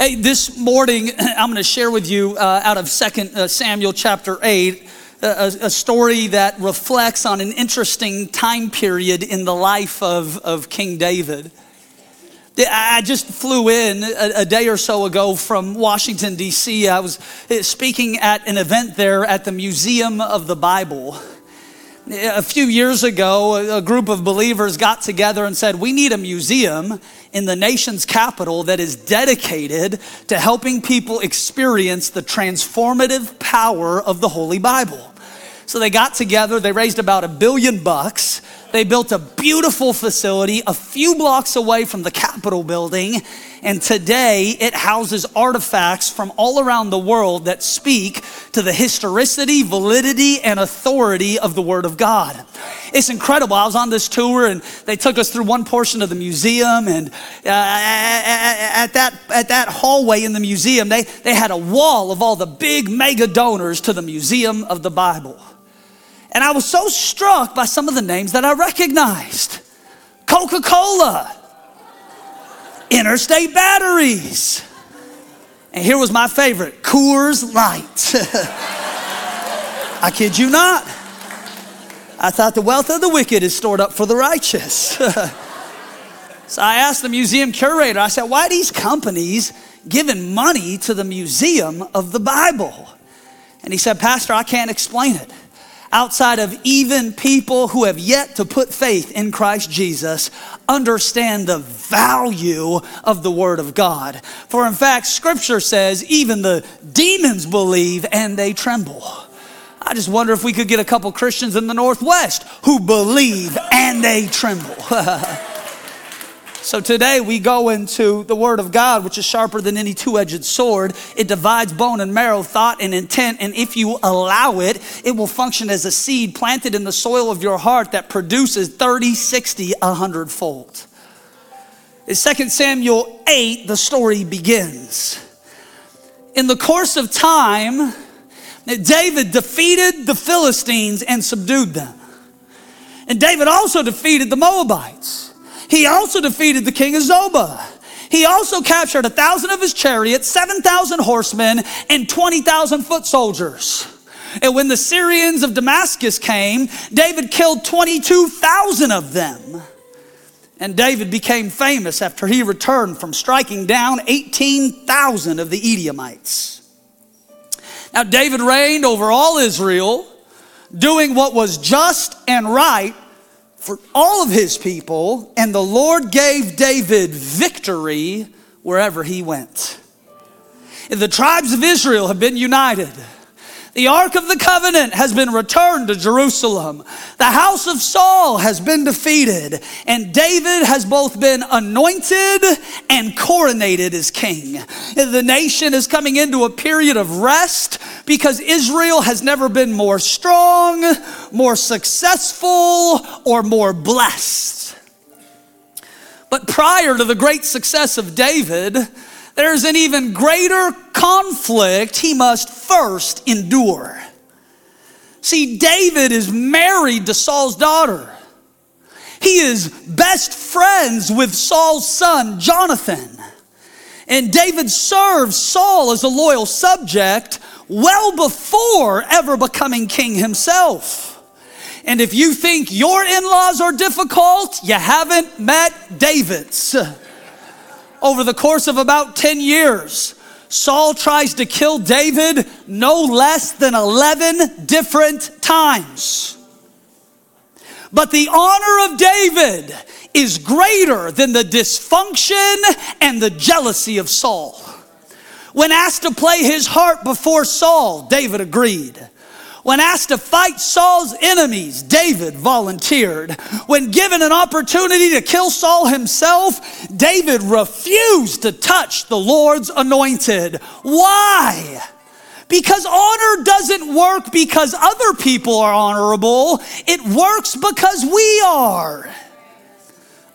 Hey, this morning I'm going to share with you uh, out of Second uh, Samuel chapter 8 a, a, story that reflects on an interesting time period in the life of, of King David. I just flew in a, a day or so ago from Washington, D.C. I was uh, speaking at an event there at the Museum of the Bible. A few years ago, a group of believers got together and said, We need a museum in the nation's capital that is dedicated to helping people experience the transformative power of the Holy Bible. So they got together, they raised about a billion bucks. They built a beautiful facility a few blocks away from the Capitol building. And today it houses artifacts from all around the world that speak to the historicity, validity, and authority of the Word of God. It's incredible. I was on this tour and they took us through one portion of the museum. And uh, at, that, at that hallway in the museum, they, they had a wall of all the big mega donors to the Museum of the Bible. And I was so struck by some of the names that I recognized Coca Cola, Interstate Batteries. And here was my favorite Coors Light. I kid you not. I thought the wealth of the wicked is stored up for the righteous. so I asked the museum curator, I said, why these companies giving money to the Museum of the Bible? And he said, Pastor, I can't explain it outside of even people who have yet to put faith in Christ Jesus understand the value of the Word of God. For in fact, Scripture says even the demons believe and they tremble. I just wonder if we could get a couple Christians in the Northwest who believe and they tremble. So today we go into the Word of God, which is sharper than any two edged sword. It divides bone and marrow, thought and intent. And if you allow it, it will function as a seed planted in the soil of your heart that produces 30, 60, 100 fold. In 2 Samuel 8, the story begins. In the course of time, David defeated the Philistines and subdued them. And David also defeated the Moabites. He also defeated the king of Zobah. He also captured a thousand of his chariots, 7,000 horsemen, and 20,000 foot soldiers. And when the Syrians of Damascus came, David killed 22,000 of them. And David became famous after he returned from striking down 18,000 of the Edomites. Now, David reigned over all Israel, doing what was just and right for all of his people, and the Lord gave David victory wherever he went. The tribes of Israel have been united. The Ark of the Covenant has been returned to Jerusalem. The house of Saul has been defeated, and David has both been anointed and coronated as king. The nation is coming into a period of rest because Israel has never been more strong, more successful, or more blessed. But prior to the great success of David, there's an even greater conflict he must first endure. See, David is married to Saul's daughter. He is best friends with Saul's son, Jonathan. And David serves Saul as a loyal subject well before ever becoming king himself. And if you think your in laws are difficult, you haven't met David's over the course of about 10 years, Saul tries to kill David no less than 11 different times. But the honor of David is greater than the dysfunction and the jealousy of Saul. When asked to play his heart before Saul, David agreed. When asked to fight Saul's enemies, David volunteered. When given an opportunity to kill Saul himself, David refused to touch the Lord's anointed. Why? Because honor doesn't work because other people are honorable, it works because we are.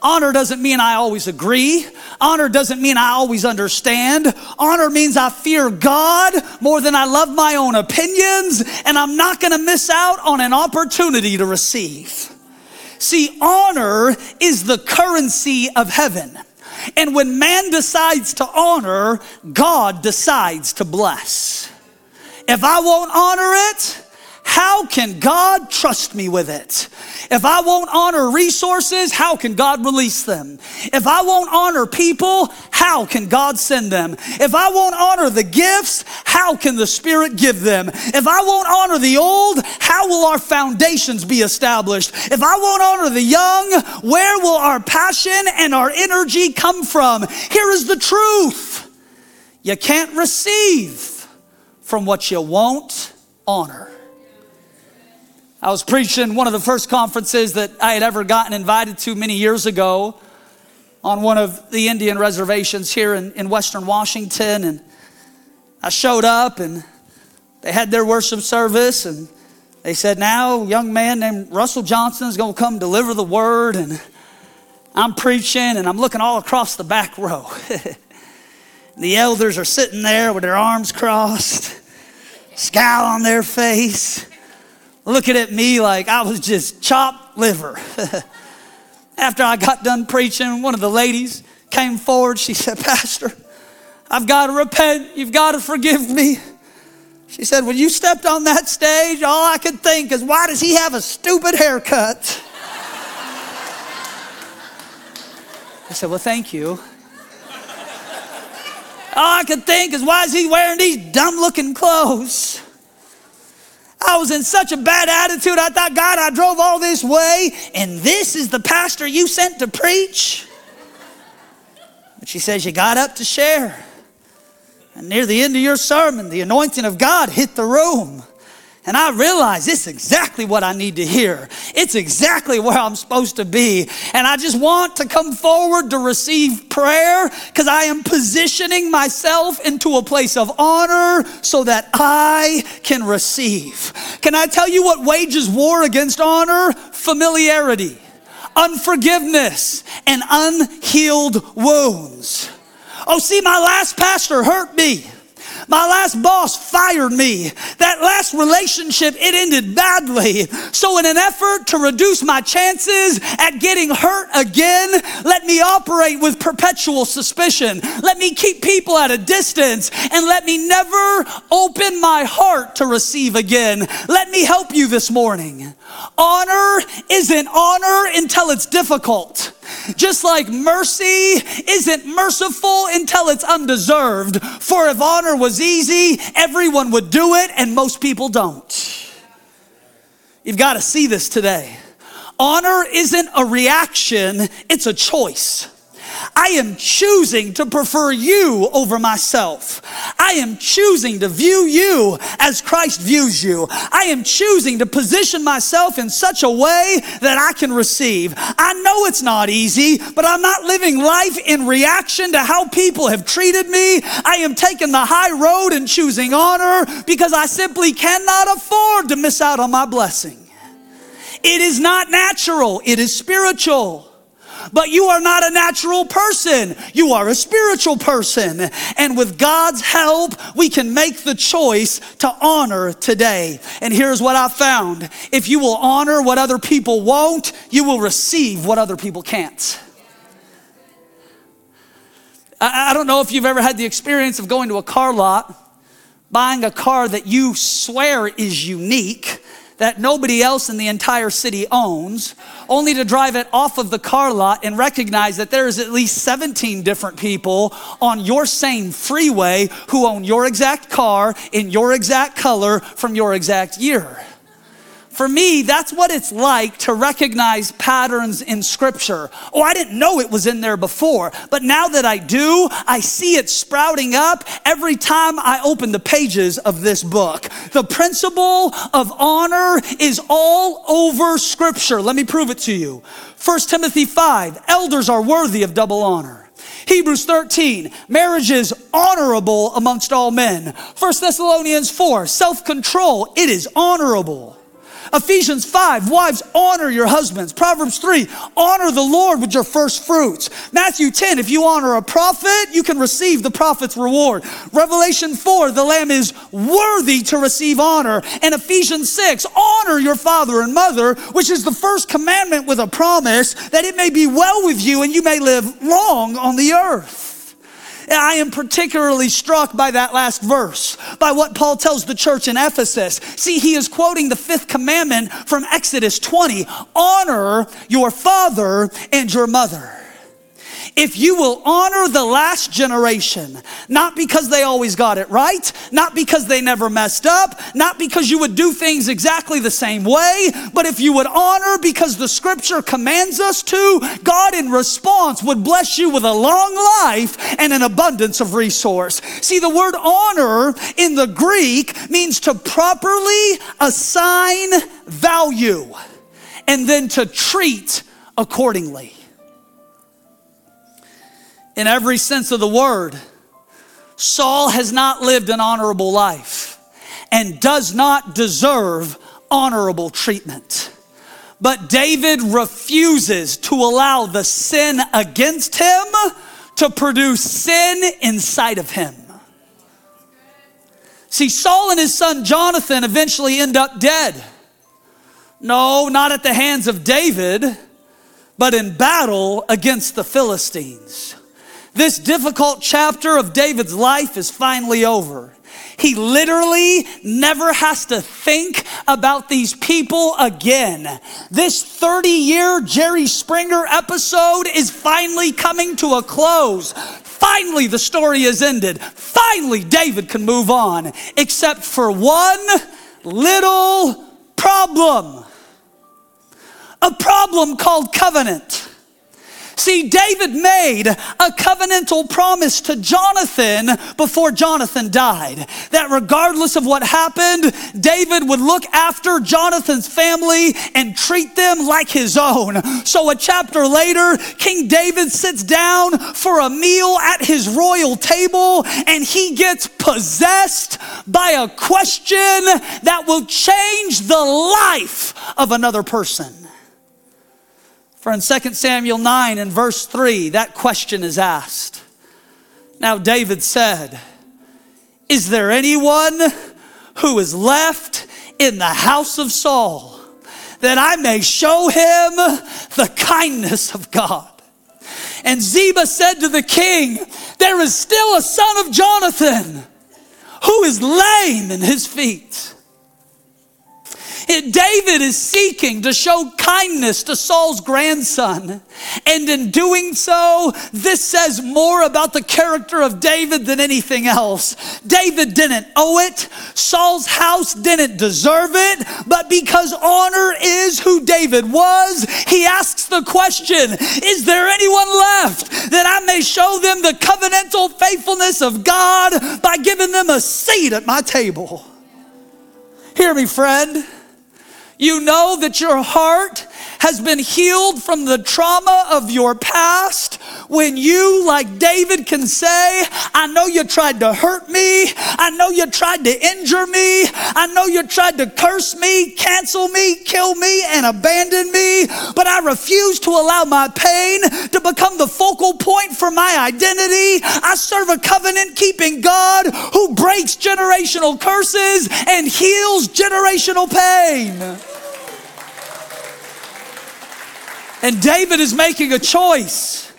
Honor doesn't mean I always agree. Honor doesn't mean I always understand. Honor means I fear God more than I love my own opinions, and I'm not gonna miss out on an opportunity to receive. See, honor is the currency of heaven. And when man decides to honor, God decides to bless. If I won't honor it, how can God trust me with it? If I won't honor resources, how can God release them? If I won't honor people, how can God send them? If I won't honor the gifts, how can the Spirit give them? If I won't honor the old, how will our foundations be established? If I won't honor the young, where will our passion and our energy come from? Here is the truth you can't receive from what you won't honor. I was preaching one of the first conferences that I had ever gotten invited to many years ago on one of the Indian reservations here in, in Western Washington. And I showed up and they had their worship service and they said, Now, a young man named Russell Johnson is going to come deliver the word. And I'm preaching and I'm looking all across the back row. the elders are sitting there with their arms crossed, scowl on their face looking at me like I was just chopped liver. After I got done preaching, one of the ladies came forward. She said, Pastor, I've got to repent. You've got to forgive me. She said, When you stepped on that stage, all I could think is, why does he have a stupid haircut? I said, Well, thank you. All I could think is, why is he wearing these dumb looking clothes? I was in such a bad attitude. I thought, God, I drove all this way, and this is the pastor you sent to preach. But she says, You got up to share. And near the end of your sermon, the anointing of God hit the room. And I realize it's exactly what I need to hear. It's exactly where I'm supposed to be. And I just want to come forward to receive prayer because I am positioning myself into a place of honor so that I can receive. Can I tell you what wages war against honor? Familiarity, unforgiveness, and unhealed wounds. Oh, see, my last pastor hurt me. My last boss fired me. That last relationship, it ended badly. So, in an effort to reduce my chances at getting hurt again, let me operate with perpetual suspicion. Let me keep people at a distance and let me never open my heart to receive again. Let me help you this morning. Honor isn't honor until it's difficult. Just like mercy isn't merciful until it's undeserved. For if honor was easy, everyone would do it, and most people don't. You've got to see this today. Honor isn't a reaction, it's a choice. I am choosing to prefer you over myself. I am choosing to view you as Christ views you. I am choosing to position myself in such a way that I can receive. I know it's not easy, but I'm not living life in reaction to how people have treated me. I am taking the high road and choosing honor because I simply cannot afford to miss out on my blessing. It is not natural, it is spiritual. But you are not a natural person. You are a spiritual person. And with God's help, we can make the choice to honor today. And here's what I found. If you will honor what other people won't, you will receive what other people can't. I, don't know if you've ever had the experience of going to a car lot, buying a car that you swear is unique, that nobody else in the entire city owns, only to drive it off of the car lot and recognize that there is at least 17 different people on your same freeway who own your exact car in your exact color from your exact year. For me, that's what it's like to recognize patterns in Scripture. Oh, I didn't know it was in there before, but now that I do, I see it sprouting up every time I open the pages of this book. The principle of honor is all over Scripture. Let me prove it to you. 1 Timothy 5 elders are worthy of double honor. Hebrews 13, marriage is honorable amongst all men. 1 Thessalonians 4, self control, it is honorable. Ephesians 5, wives, honor your husbands. Proverbs 3, honor the Lord with your first fruits. Matthew 10, if you honor a prophet, you can receive the prophet's reward. Revelation 4, the lamb is worthy to receive honor. And Ephesians 6, honor your father and mother, which is the first commandment with a promise that it may be well with you and you may live long on the earth. I am particularly struck by that last verse, by what Paul tells the church in Ephesus. See, he is quoting the fifth commandment from Exodus 20 honor your father and your mother if you will honor the last generation, not because they always got it right, not because they never messed up, not because you would do things exactly the same way, but if you would honor because the scripture commands us to, God in response would bless you with a long life and an abundance of resource. See, the word honor in the Greek means to properly assign value and then to treat accordingly in every sense of the word, Saul has not lived an honorable life and does not deserve honorable treatment. But David refuses to allow the sin against him to produce sin inside of him. See, Saul and his son Jonathan eventually end up dead. No, not at the hands of David, but in battle against the Philistines. This difficult chapter of David's life is finally over. He literally never has to think about these people again. This 30 year Jerry Springer episode is finally coming to a close. Finally, the story is ended. Finally, David can move on, except for one little problem a problem called covenant. See, David made a covenantal promise to Jonathan before Jonathan died that regardless of what happened, David would look after Jonathan's family and treat them like his own. So, a chapter later, King David sits down for a meal at his royal table and he gets possessed by a question that will change the life of another person. For in 2 Samuel 9 and verse 3, that question is asked. Now, David said, Is there anyone who is left in the house of Saul that I may show him the kindness of God? And Ziba said to the king, There is still a son of Jonathan who is lame in his feet. David is seeking to show kindness to Saul's grandson. And in doing so, this says more about the character of David than anything else. David didn't owe it, Saul's house didn't deserve it, but because honor is who David was, he asks the question Is there anyone left that I may show them the covenantal faithfulness of God by giving them a seat at my table? Hear me, friend. You know that your heart has been healed from the trauma of your past when you, like David, can say, I know you tried to hurt me. I know you tried to injure me. I know you tried to curse me, cancel me, kill me, and abandon me. But I refuse to allow my pain to become the focal point for my identity. I serve a covenant keeping God who breaks generational curses and heals generational pain. And David is making a choice.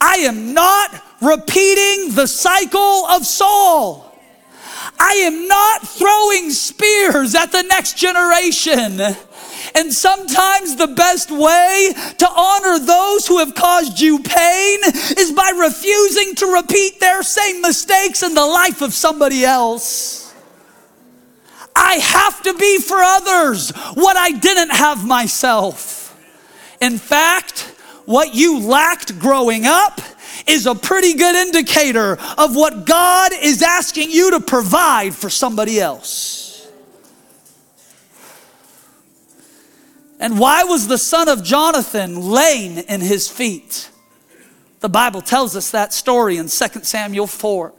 I am not repeating the cycle of Saul. I am not throwing spears at the next generation. And sometimes the best way to honor those who have caused you pain is by refusing to repeat their same mistakes in the life of somebody else. I have to be for others what I didn't have myself. In fact, what you lacked growing up is a pretty good indicator of what God is asking you to provide for somebody else. And why was the son of Jonathan lame in his feet? The Bible tells us that story in 2 Samuel 4.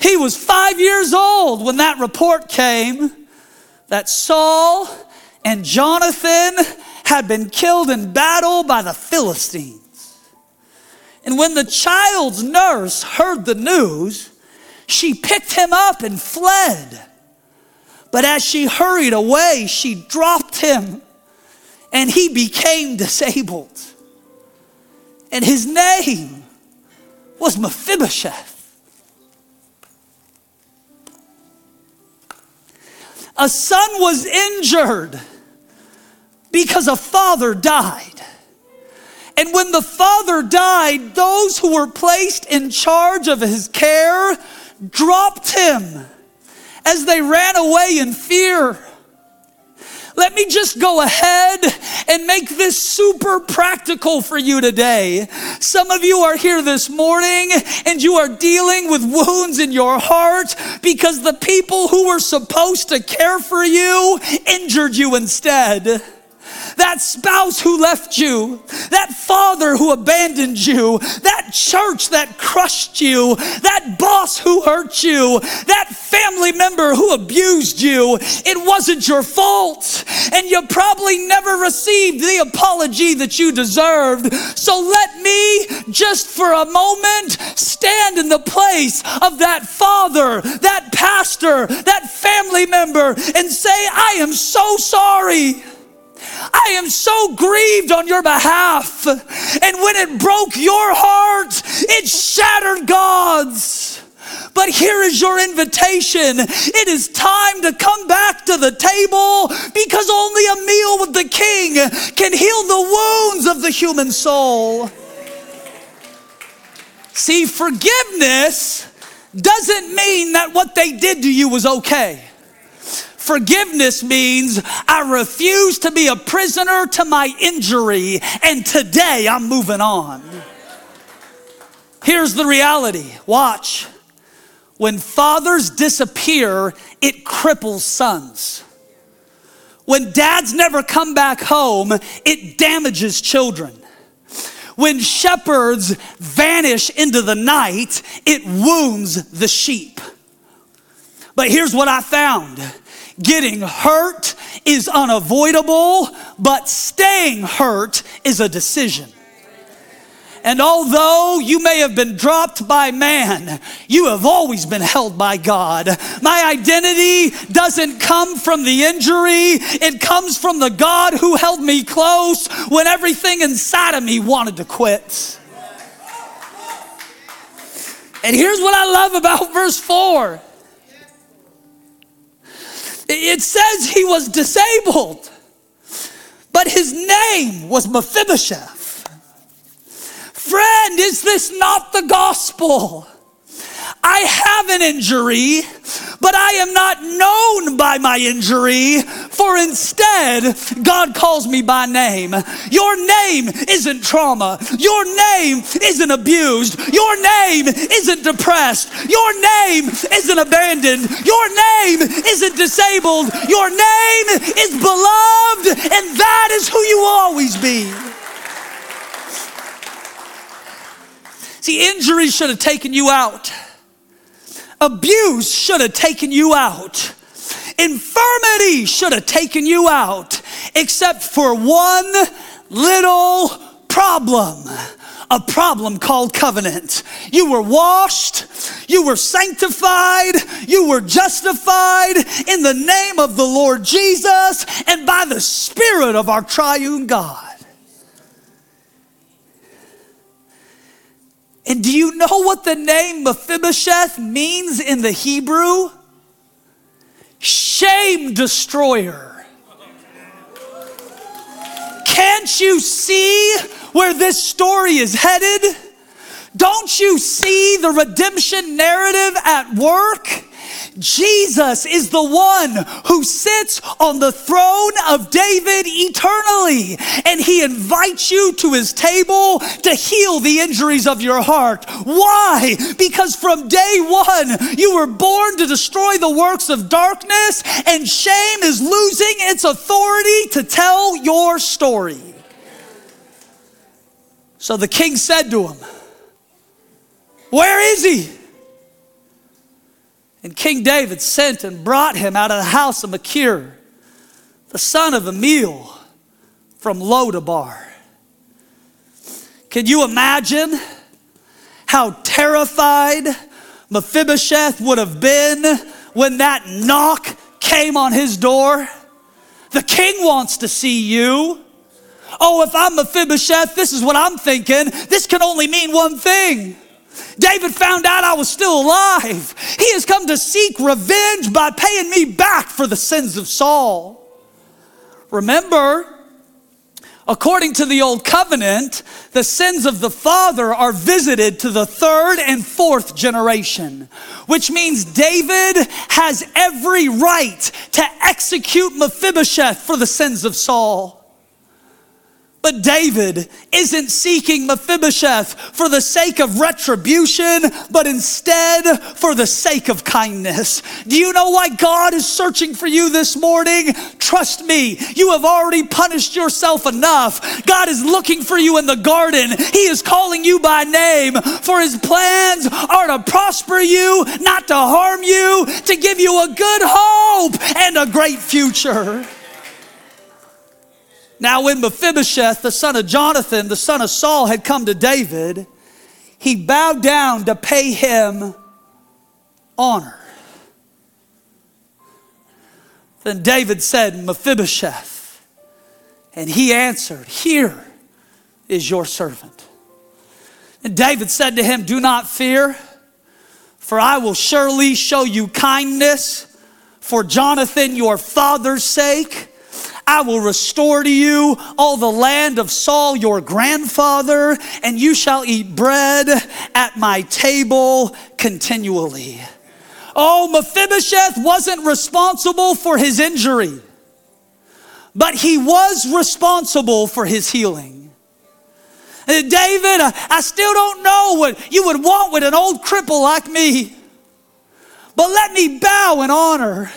He was five years old when that report came that Saul and Jonathan had been killed in battle by the Philistines. And when the child's nurse heard the news, she picked him up and fled. But as she hurried away, she dropped him and he became disabled. And his name was Mephibosheth. A son was injured because a father died. And when the father died, those who were placed in charge of his care dropped him as they ran away in fear. Let me just go ahead and make this super practical for you today. Some of you are here this morning and you are dealing with wounds in your heart because the people who were supposed to care for you injured you instead that spouse who left you, that father who abandoned you, that church that crushed you, that boss who hurt you, that family member who abused you. It wasn't your fault, and you probably never received the apology that you deserved. So let me just for a moment stand in the place of that father, that pastor, that family member, and say, I am so sorry. I am so grieved on your behalf. And when it broke your heart, it shattered God's. But here is your invitation. It is time to come back to the table because only a meal with the king can heal the wounds of the human soul. See, forgiveness doesn't mean that what they did to you was okay. Forgiveness means I refuse to be a prisoner to my injury, and today I'm moving on. Here's the reality watch. When fathers disappear, it cripples sons. When dads never come back home, it damages children. When shepherds vanish into the night, it wounds the sheep. But here's what I found Getting hurt is unavoidable, but staying hurt is a decision. And although you may have been dropped by man, you have always been held by God. My identity doesn't come from the injury, it comes from the God who held me close when everything inside of me wanted to quit. And here's what I love about verse 4 it says he was disabled, but his name was Mephibosheth. Friend, is this not the gospel? I have an injury, but I am not known by my injury, for instead, God calls me by name. Your name isn't trauma. Your name isn't abused. Your name isn't depressed. Your name isn't abandoned. Your name isn't disabled. Your name is beloved, and that is who you always be. See, injury should have taken you out. Abuse should have taken you out. Infirmity should have taken you out, except for one little problem a problem called covenant. You were washed, you were sanctified, you were justified in the name of the Lord Jesus and by the Spirit of our triune God. And do you know what the name Mephibosheth means in the Hebrew? Shame destroyer. Can't you see where this story is headed? Don't you see the redemption narrative at work? Jesus is the one who sits on the throne of David eternally, and he invites you to his table to heal the injuries of your heart. Why? Because from day one, you were born to destroy the works of darkness, and shame is losing its authority to tell your story. So the king said to him, Where is he? And King David sent and brought him out of the house of Machir. the son of Ammiel from Lodabar. Can you imagine how terrified Mephibosheth would have been when that knock came on his door? The king wants to see you. Oh, if I'm Mephibosheth, this is what I'm thinking. This can only mean one thing. David found out I was still alive. He has come to seek revenge by paying me back for the sins of Saul. Remember, according to the old covenant, the sins of the father are visited to the third and fourth generation, which means David has every right to execute Mephibosheth for the sins of Saul. But David isn't seeking Mephibosheth for the sake of retribution, but instead for the sake of kindness. Do you know why God is searching for you this morning? Trust me, you have already punished yourself enough. God is looking for you in the garden. He is calling you by name, for his plans are to prosper you, not to harm you, to give you a good hope and a great future. Now, when Mephibosheth, the son of Jonathan, the son of Saul, had come to David, he bowed down to pay him honor. Then David said, Mephibosheth. And he answered, Here is your servant. And David said to him, Do not fear, for I will surely show you kindness for Jonathan your father's sake I will restore to you all the land of Saul your grandfather, and you shall eat bread at my table continually. Oh, Mephibosheth wasn't responsible for his injury, but he was responsible for his healing. Uh, David, I still don't know what you would want with an old cripple like me, but let me bow in honor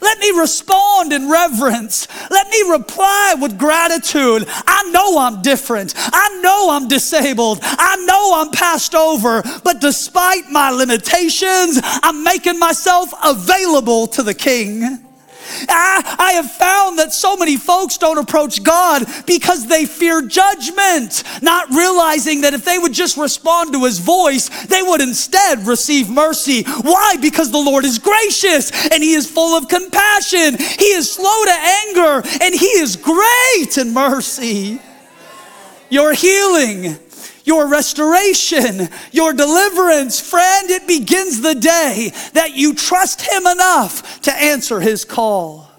let me respond in reverence. Let me reply with gratitude. I know I'm different. I know I'm disabled. I know I'm passed over. But despite my limitations, I'm making myself available to the King. I, I have found that so many folks don't approach God because they fear judgment, not realizing that if they would just respond to his voice, they would instead receive mercy. Why? Because the Lord is gracious and he is full of compassion. He is slow to anger and he is great in mercy. Your healing your restoration, your deliverance. Friend, it begins the day that you trust Him enough to answer His call.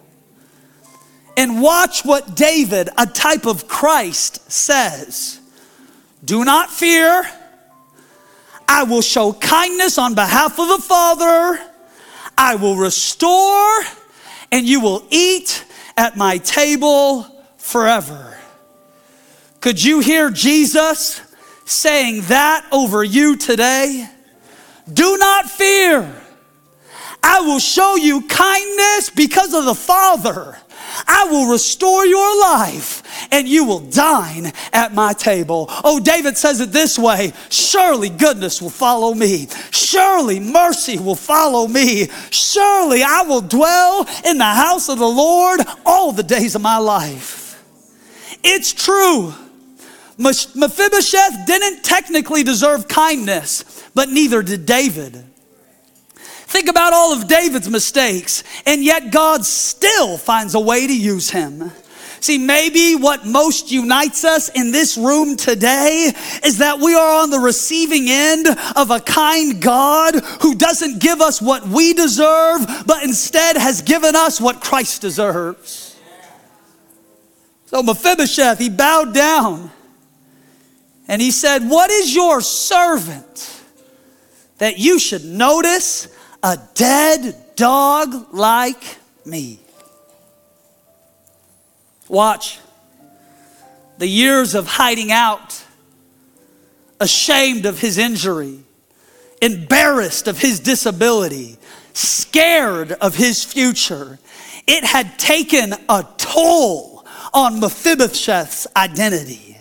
And watch what David, a type of Christ, says Do not fear. I will show kindness on behalf of the Father. I will restore, and you will eat at my table forever. Could you hear Jesus saying that over you today? Do not fear. I will show you kindness because of the Father. I will restore your life and you will dine at my table. Oh, David says it this way Surely goodness will follow me. Surely mercy will follow me. Surely I will dwell in the house of the Lord all the days of my life. It's true. Mephibosheth didn't technically deserve kindness, but neither did David. Think about all of David's mistakes, and yet God still finds a way to use him. See, maybe what most unites us in this room today is that we are on the receiving end of a kind God who doesn't give us what we deserve, but instead has given us what Christ deserves. So Mephibosheth, he bowed down and he said, What is your servant that you should notice a dead dog like me? Watch. The years of hiding out, ashamed of his injury, embarrassed of his disability, scared of his future, it had taken a toll on Mephibosheth's identity.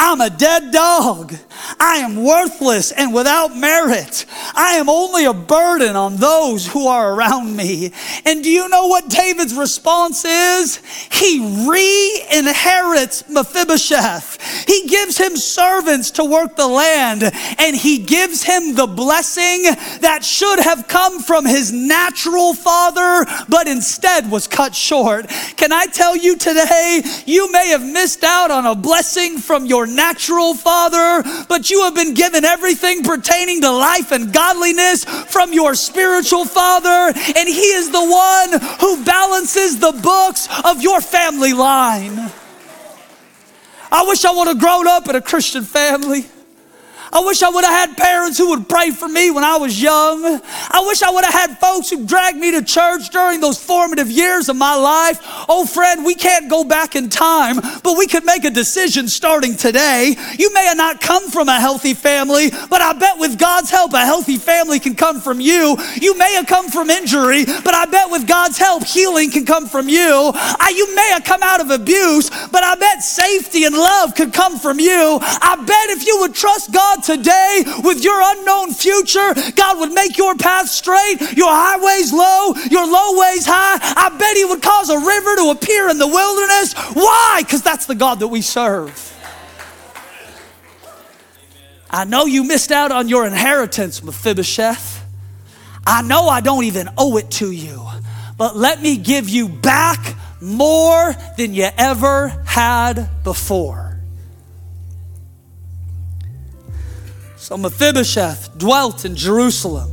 I'm a dead dog. I am worthless and without merit. I am only a burden on those who are around me. And do you know what David's response is? He re inherits Mephibosheth. He gives him servants to work the land, and he gives him the blessing that should have come from his natural father, but instead was cut short. Can I tell you today, you may have missed out on a blessing from your natural father, but you have been given everything pertaining to life and godliness from your spiritual father, and he is the one who balances the books of your family line. I wish I would have grown up in a Christian family. I wish I would have had parents who would pray for me when I was young. I wish I would have had folks who dragged me to church during those formative years of my life. Oh, friend, we can't go back in time, but we could make a decision starting today. You may have not come from a healthy family, but I bet with God's help, a healthy family can come from you. You may have come from injury, but I bet with God's help, healing can come from you. I, you may have come out of abuse, but I bet safety and love could come from you. I bet if you would trust God God today with your unknown future, God would make your path straight, your highways low, your low ways high. I bet He would cause a river to appear in the wilderness. Why? Because that's the God that we serve. I know you missed out on your inheritance, Mephibosheth. I know I don't even owe it to you, but let me give you back more than you ever had before. So Mephibosheth dwelt in Jerusalem.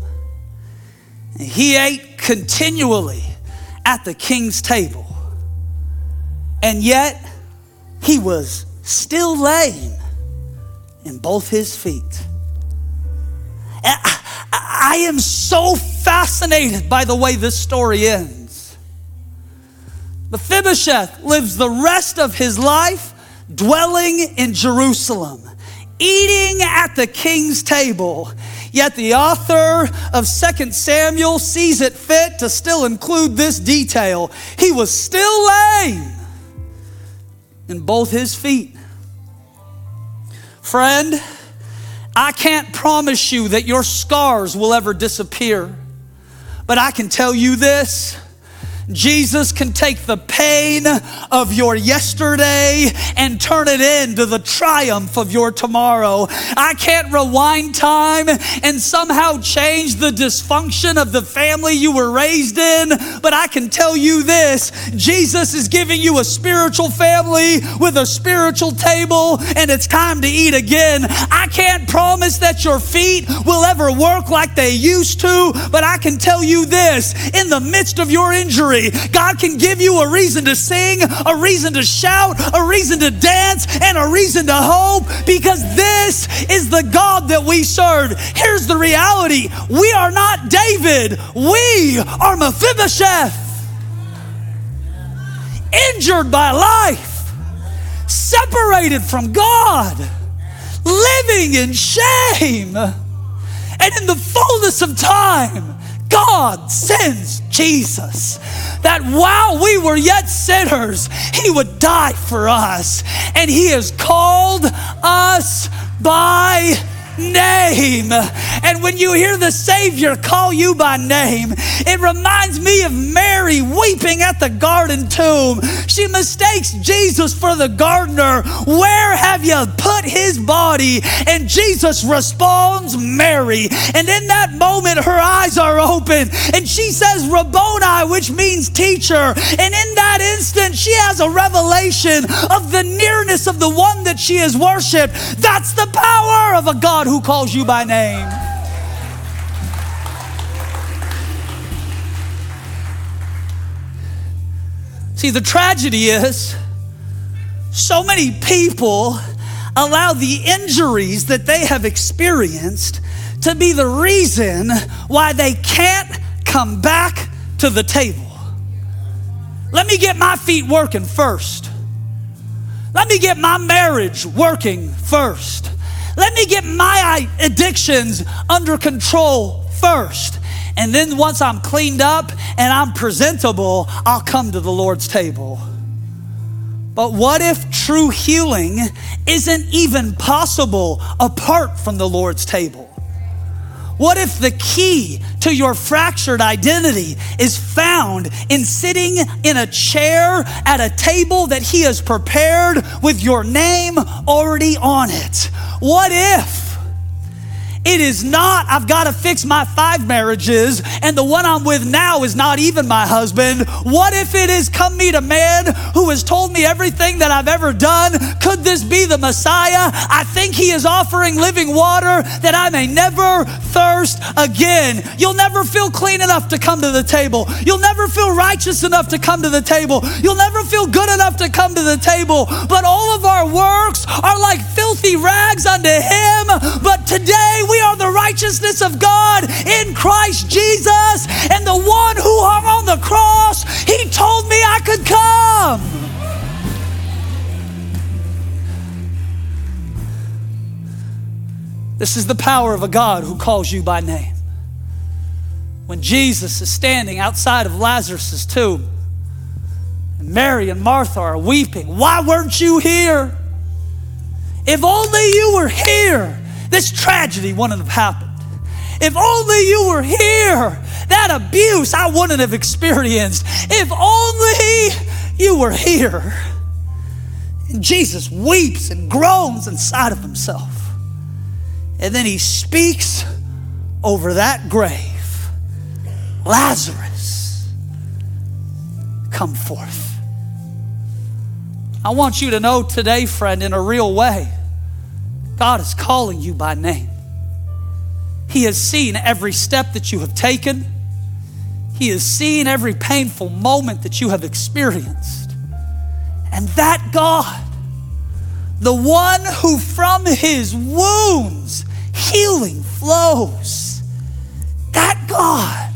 And he ate continually at the king's table. And yet he was still lame in both his feet. I am so fascinated by the way this story ends. Mephibosheth lives the rest of his life dwelling in Jerusalem eating at the king's table. Yet the author of 2 Samuel sees it fit to still include this detail. He was still lame in both his feet. Friend, I can't promise you that your scars will ever disappear, but I can tell you this Jesus can take the pain of your yesterday and turn it into the triumph of your tomorrow. I can't rewind time and somehow change the dysfunction of the family you were raised in, but I can tell you this Jesus is giving you a spiritual family with a spiritual table, and it's time to eat again. I can't promise that your feet will ever work like they used to, but I can tell you this in the midst of your injury, God can give you a reason to sing, a reason to shout, a reason to dance, and a reason to hope because this is the God that we serve. Here's the reality we are not David, we are Mephibosheth. Injured by life, separated from God, living in shame. And in the fullness of time, God sends Jesus. That while we were yet sinners, He would die for us. And He has called us by name. And when you hear the Savior call you by name, it reminds me of Mary weeping at the garden tomb. She mistakes Jesus for the gardener. Where have you put his body? And Jesus responds, Mary. And in that moment, her eyes are open and she says, Rabboni, which means teacher. And in that instant, she has a revelation of the nearness of the one that she has worshiped. That's the power of a God God who calls you by name. See, the tragedy is so many people allow the injuries that they have experienced to be the reason why they can't come back to the table. Let me get my feet working first. Let me get my marriage working first. Let me get my addictions under control first. And then once I'm cleaned up and I'm presentable, I'll come to the Lord's table. But what if true healing isn't even possible apart from the Lord's table? What if the key to your fractured identity is found in sitting in a chair at a table that He has prepared with your name already on it? What if? It is not, I've got to fix my five marriages, and the one I'm with now is not even my husband. What if it is come meet a man who has told me everything that I've ever done? Could this be the Messiah? I think he is offering living water that I may never thirst again. You'll never feel clean enough to come to the table. You'll never feel righteous enough to come to the table. You'll never feel good enough to come to the table. But all of our works are like filthy rags unto him. But today we righteousness of God in Christ Jesus. And the one who hung on the cross, he told me I could come. This is the power of a God who calls you by name. When Jesus is standing outside of Lazarus' tomb, and Mary and Martha are weeping, Why weren't you here? If only you were here this tragedy wouldn't have happened. If only you were here, that abuse I wouldn't have experienced. If only you were here. And Jesus weeps and groans inside of himself. And then he speaks over that grave Lazarus, come forth. I want you to know today, friend, in a real way God is calling you by name. He has seen every step that you have taken. He has seen every painful moment that you have experienced. And that God, the one who from his wounds healing flows, that God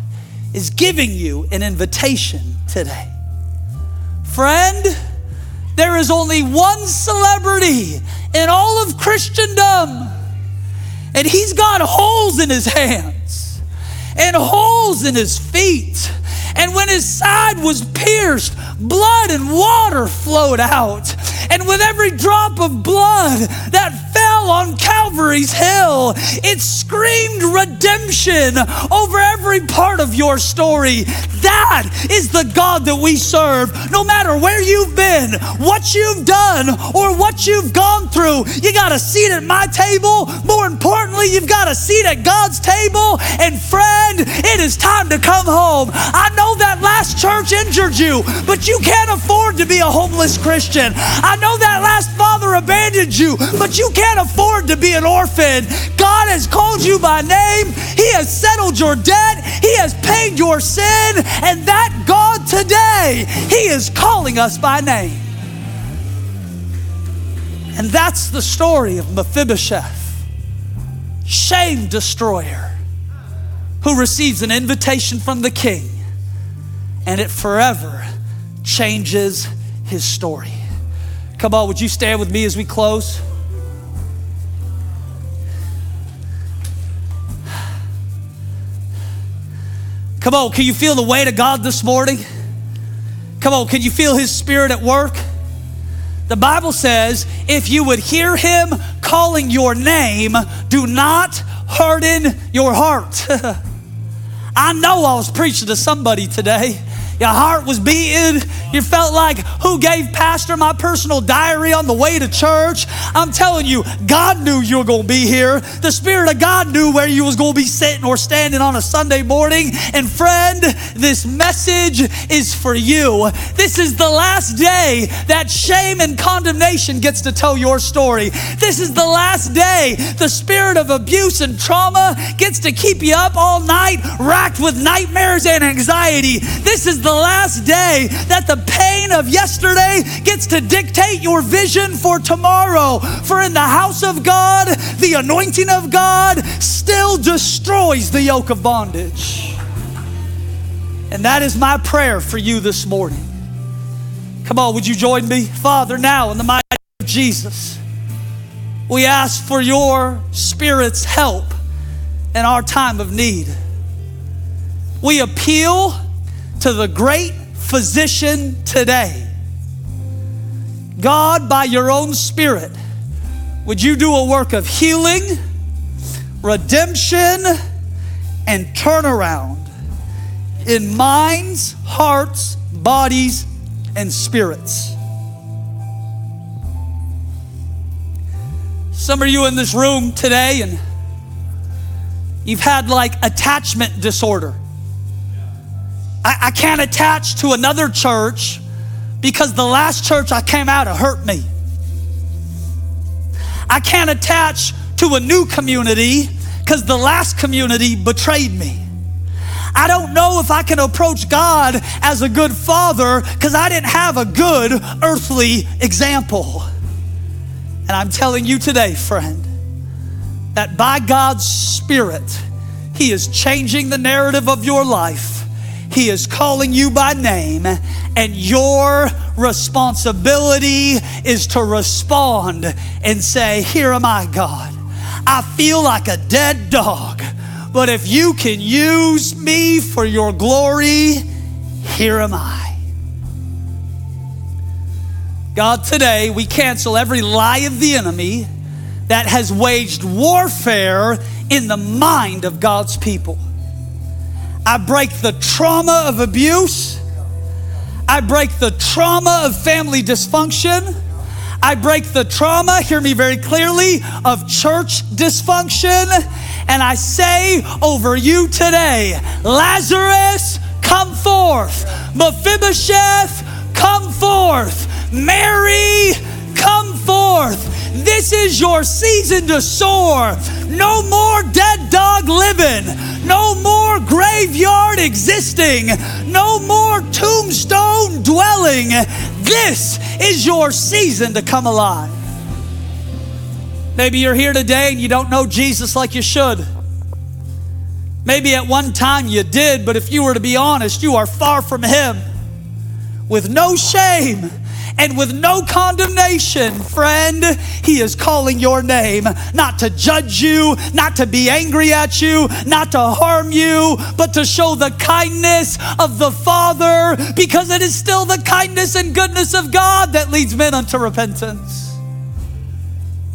is giving you an invitation today. Friend, there is only one celebrity in all of Christendom. And he's got holes in his hands and holes in his feet. And when his side was pierced, blood and water flowed out. And with every drop of blood that on Calvary's hill, it screamed redemption over every part of your story. That is the God that we serve. No matter where you've been, what you've done, or what you've gone through, you got a seat at my table. More importantly, you've got a seat at God's table. And friend, it is time to come home. I know that last church injured you, but you can't afford to be a homeless Christian. I know that last father abandoned you, but you can't afford to be an orphan. God has called you by name, He has settled your debt, He has paid your sin, and that God today, He is calling us by name. And that's the story of Mephibosheth, shame destroyer, who receives an invitation from the king, and it forever changes his story. Come on, would you stand with me as we close? Come on, can you feel the weight of God this morning? Come on, can you feel His Spirit at work? The Bible says, if you would hear Him calling your name, do not harden your heart. I know I was preaching to somebody today. Your heart was beating. You felt like, who gave Pastor my personal diary on the way to church? I'm telling you, God knew you were going to be here. The Spirit of God knew where you was going to be sitting or standing on a Sunday morning. And friend, this message is for you. This is the last day that shame and condemnation gets to tell your story. This is the last day the spirit of abuse and trauma gets to keep you up all night, racked with nightmares and anxiety. This is the the last day that the pain of yesterday gets to dictate your vision for tomorrow. For in the house of God, the anointing of God still destroys the yoke of bondage. And that is my prayer for you this morning. Come on, would you join me? Father, now in the mighty name of Jesus, we ask for your Spirit's help in our time of need. We appeal to the great physician today. God, by your own Spirit, would you do a work of healing, redemption, and turnaround in minds, hearts, bodies, and spirits? Some of you in this room today, and you've had like attachment disorder. I, I can't attach to another church because the last church I came out of hurt me. I can't attach to a new community because the last community betrayed me. I don't know if I can approach God as a good father because I didn't have a good earthly example. And I'm telling you today, friend, that by God's Spirit, He is changing the narrative of your life. He is calling you by name, and your responsibility is to respond and say, Here am I, God. I feel like a dead dog, but if you can use me for your glory, here am I. God, today we cancel every lie of the enemy that has waged warfare in the mind of God's people. I break the trauma of abuse. I break the trauma of family dysfunction. I break the trauma, hear me very clearly, of church dysfunction. And I say over you today Lazarus, come forth. Mephibosheth, come forth. Mary, come forth. This is your season to soar. No more dead dog living. No more graveyard existing. No more tombstone dwelling. This is your season to come alive. Maybe you're here today and you don't know Jesus like you should. Maybe at one time you did, but if you were to be honest, you are far from Him. With no shame, and with no condemnation, friend, He is calling your name, not to judge you, not to be angry at you, not to harm you, but to show the kindness of the Father, because it is still the kindness and goodness of God that leads men unto repentance.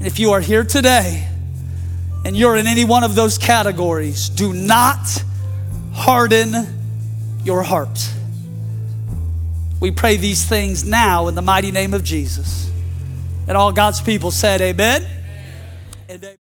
If you are here today and you're in any one of those categories, do not harden your heart. We pray these things now in the mighty name of Jesus. And all God's people said, Amen. amen.